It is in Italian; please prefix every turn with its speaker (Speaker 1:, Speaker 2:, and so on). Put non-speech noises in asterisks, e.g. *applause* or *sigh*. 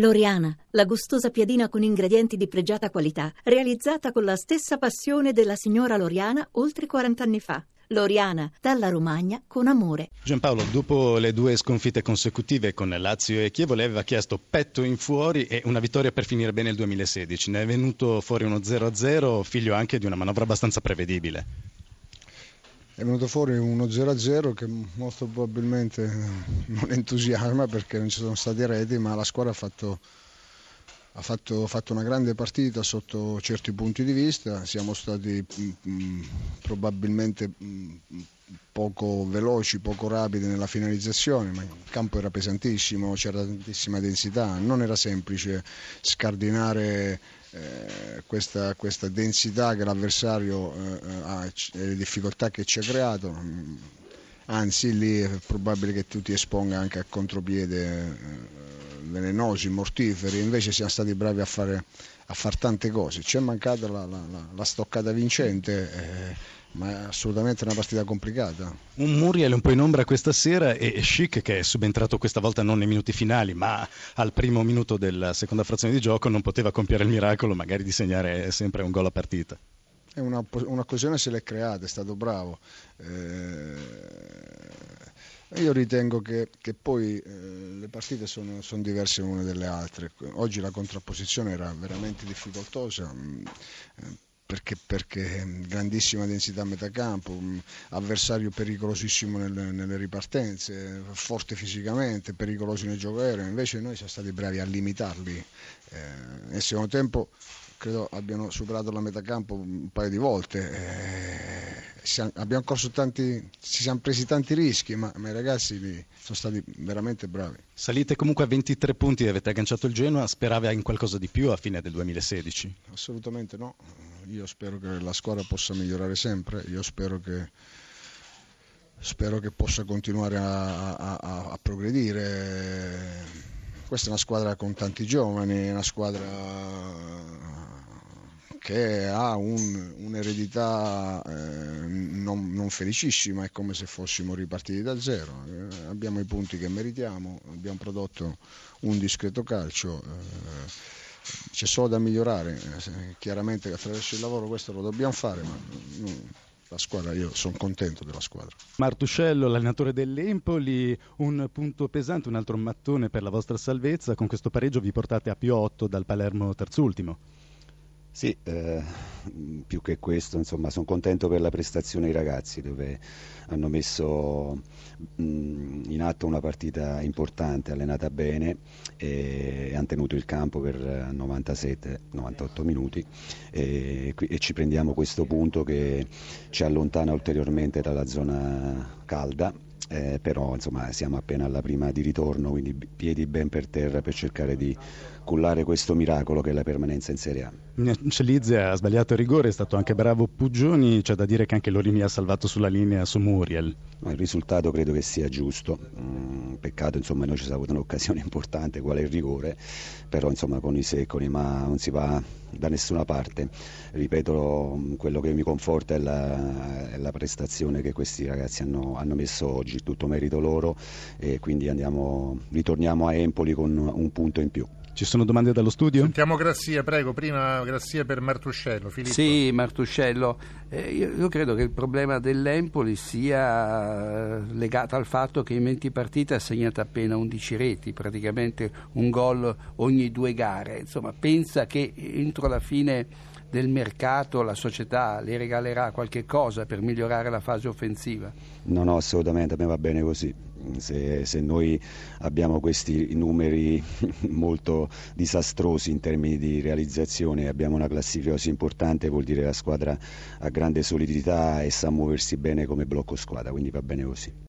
Speaker 1: Loriana, la gustosa piadina con ingredienti di pregiata qualità, realizzata con la stessa passione della signora Loriana oltre 40 anni fa. Loriana, dalla Romagna con amore.
Speaker 2: Giampaolo, dopo le due sconfitte consecutive con Lazio e Chievo, lei aveva chiesto petto in fuori e una vittoria per finire bene il 2016. Ne è venuto fuori uno 0-0, figlio anche di una manovra abbastanza prevedibile.
Speaker 3: È venuto fuori uno 0-0 che molto probabilmente non entusiasma perché non ci sono stati reti, ma la squadra ha fatto ha fatto, fatto, una grande partita sotto certi punti di vista, siamo stati mh, mm, mm, probabilmente mh, mm, poco veloci, poco rapidi nella finalizzazione, ma il campo era pesantissimo, c'era tantissima densità, non era semplice scardinare eh, questa, questa, densità che l'avversario eh, ha e le difficoltà che ci ha creato. Anzi, lì è probabile che tu ti esponga anche a contropiede eh, velenosi, mortiferi, invece siamo stati bravi a fare, a fare tante cose. Ci è mancata la, la, la stoccata vincente. Eh, ma è assolutamente una partita complicata.
Speaker 2: Un Muriel un po' in ombra questa sera e Schick che è subentrato questa volta non nei minuti finali ma al primo minuto della seconda frazione di gioco non poteva compiere il miracolo magari di segnare sempre un gol a partita.
Speaker 3: Una, un'occasione se l'è creata, è stato bravo. Eh, io ritengo che, che poi eh, le partite sono, sono, diverse l'une dalle altre. Oggi la contrapposizione era veramente difficoltosa. Perché, perché, grandissima densità a metà campo, mm, avversario pericolosissimo nelle, nelle, ripartenze, forte fisicamente, pericoloso nel gioco aereo, invece noi siamo stati bravi a limitarli. Eh, nel secondo tempo credo abbiano superato la metà campo un paio di volte. Eh, abbiamo corso tanti, ci siamo presi tanti rischi, ma, ma, i ragazzi sono stati veramente bravi.
Speaker 2: Salite comunque a 23 punti e avete agganciato il Genoa, speravi in qualcosa di più a fine del 2016?
Speaker 3: Assolutamente no, io spero che la squadra possa migliorare sempre, io spero che, spero che possa continuare a, a, a, progredire. Questa è una squadra con tanti giovani, una squadra che ha un, un'eredità eh, non, non, felicissima, è come se fossimo ripartiti da zero. Eh, abbiamo i punti che meritiamo, abbiamo prodotto un discreto calcio. Eh, c'è solo da migliorare, eh, chiaramente attraverso il lavoro questo lo dobbiamo fare, ma non, la squadra, io sono contento della squadra.
Speaker 2: Martuscello, l'allenatore dell'Empoli, un punto pesante, un altro mattone per la vostra salvezza, con questo pareggio vi portate a più 8 dal Palermo terzultimo.
Speaker 4: Sì, eh, più che questo, insomma, sono contento per la prestazione dei ragazzi dove hanno messo mh, in atto una partita importante, allenata bene e hanno tenuto il campo per 97-98 minuti e, e ci prendiamo questo punto che ci allontana ulteriormente dalla zona calda eh, però insomma, siamo appena alla prima di ritorno, quindi piedi ben per terra per cercare di cullare questo miracolo che è la permanenza in Serie A.
Speaker 2: Celizze ha sbagliato il rigore, è stato anche bravo Puggioni, c'è da dire che anche Lorini ha salvato sulla linea su Muriel.
Speaker 4: il risultato credo che sia giusto, mm, peccato insomma noi ci siamo avuto un'occasione *laughs* importante qual è il rigore, però insomma con i secoli ma non si va da nessuna parte. Ripeto, quello che mi conforta è la, è la prestazione che questi ragazzi hanno, hanno, messo oggi, tutto merito loro e quindi andiamo, ritorniamo a Empoli con un punto in più.
Speaker 2: Ci sono domande dallo studio?
Speaker 5: Sentiamo Grazia, prego, prima Grazia per Martuscello. Filippo.
Speaker 6: Sì, Martuscello, eh, io, io, credo che il problema dell'Empoli sia legato al fatto che in 20 partite ha segnato appena 11 reti, praticamente un gol ogni due gare. Insomma, pensa che entro la fine del mercato la società le regalerà qualche cosa per migliorare la fase offensiva?
Speaker 4: No, no, assolutamente, a me va bene così. Se, se, noi abbiamo questi numeri *laughs* molto disastrosi in termini di realizzazione e abbiamo una classifica così importante vuol dire che la squadra ha grande solidità e sa muoversi bene come blocco squadra, quindi va bene così.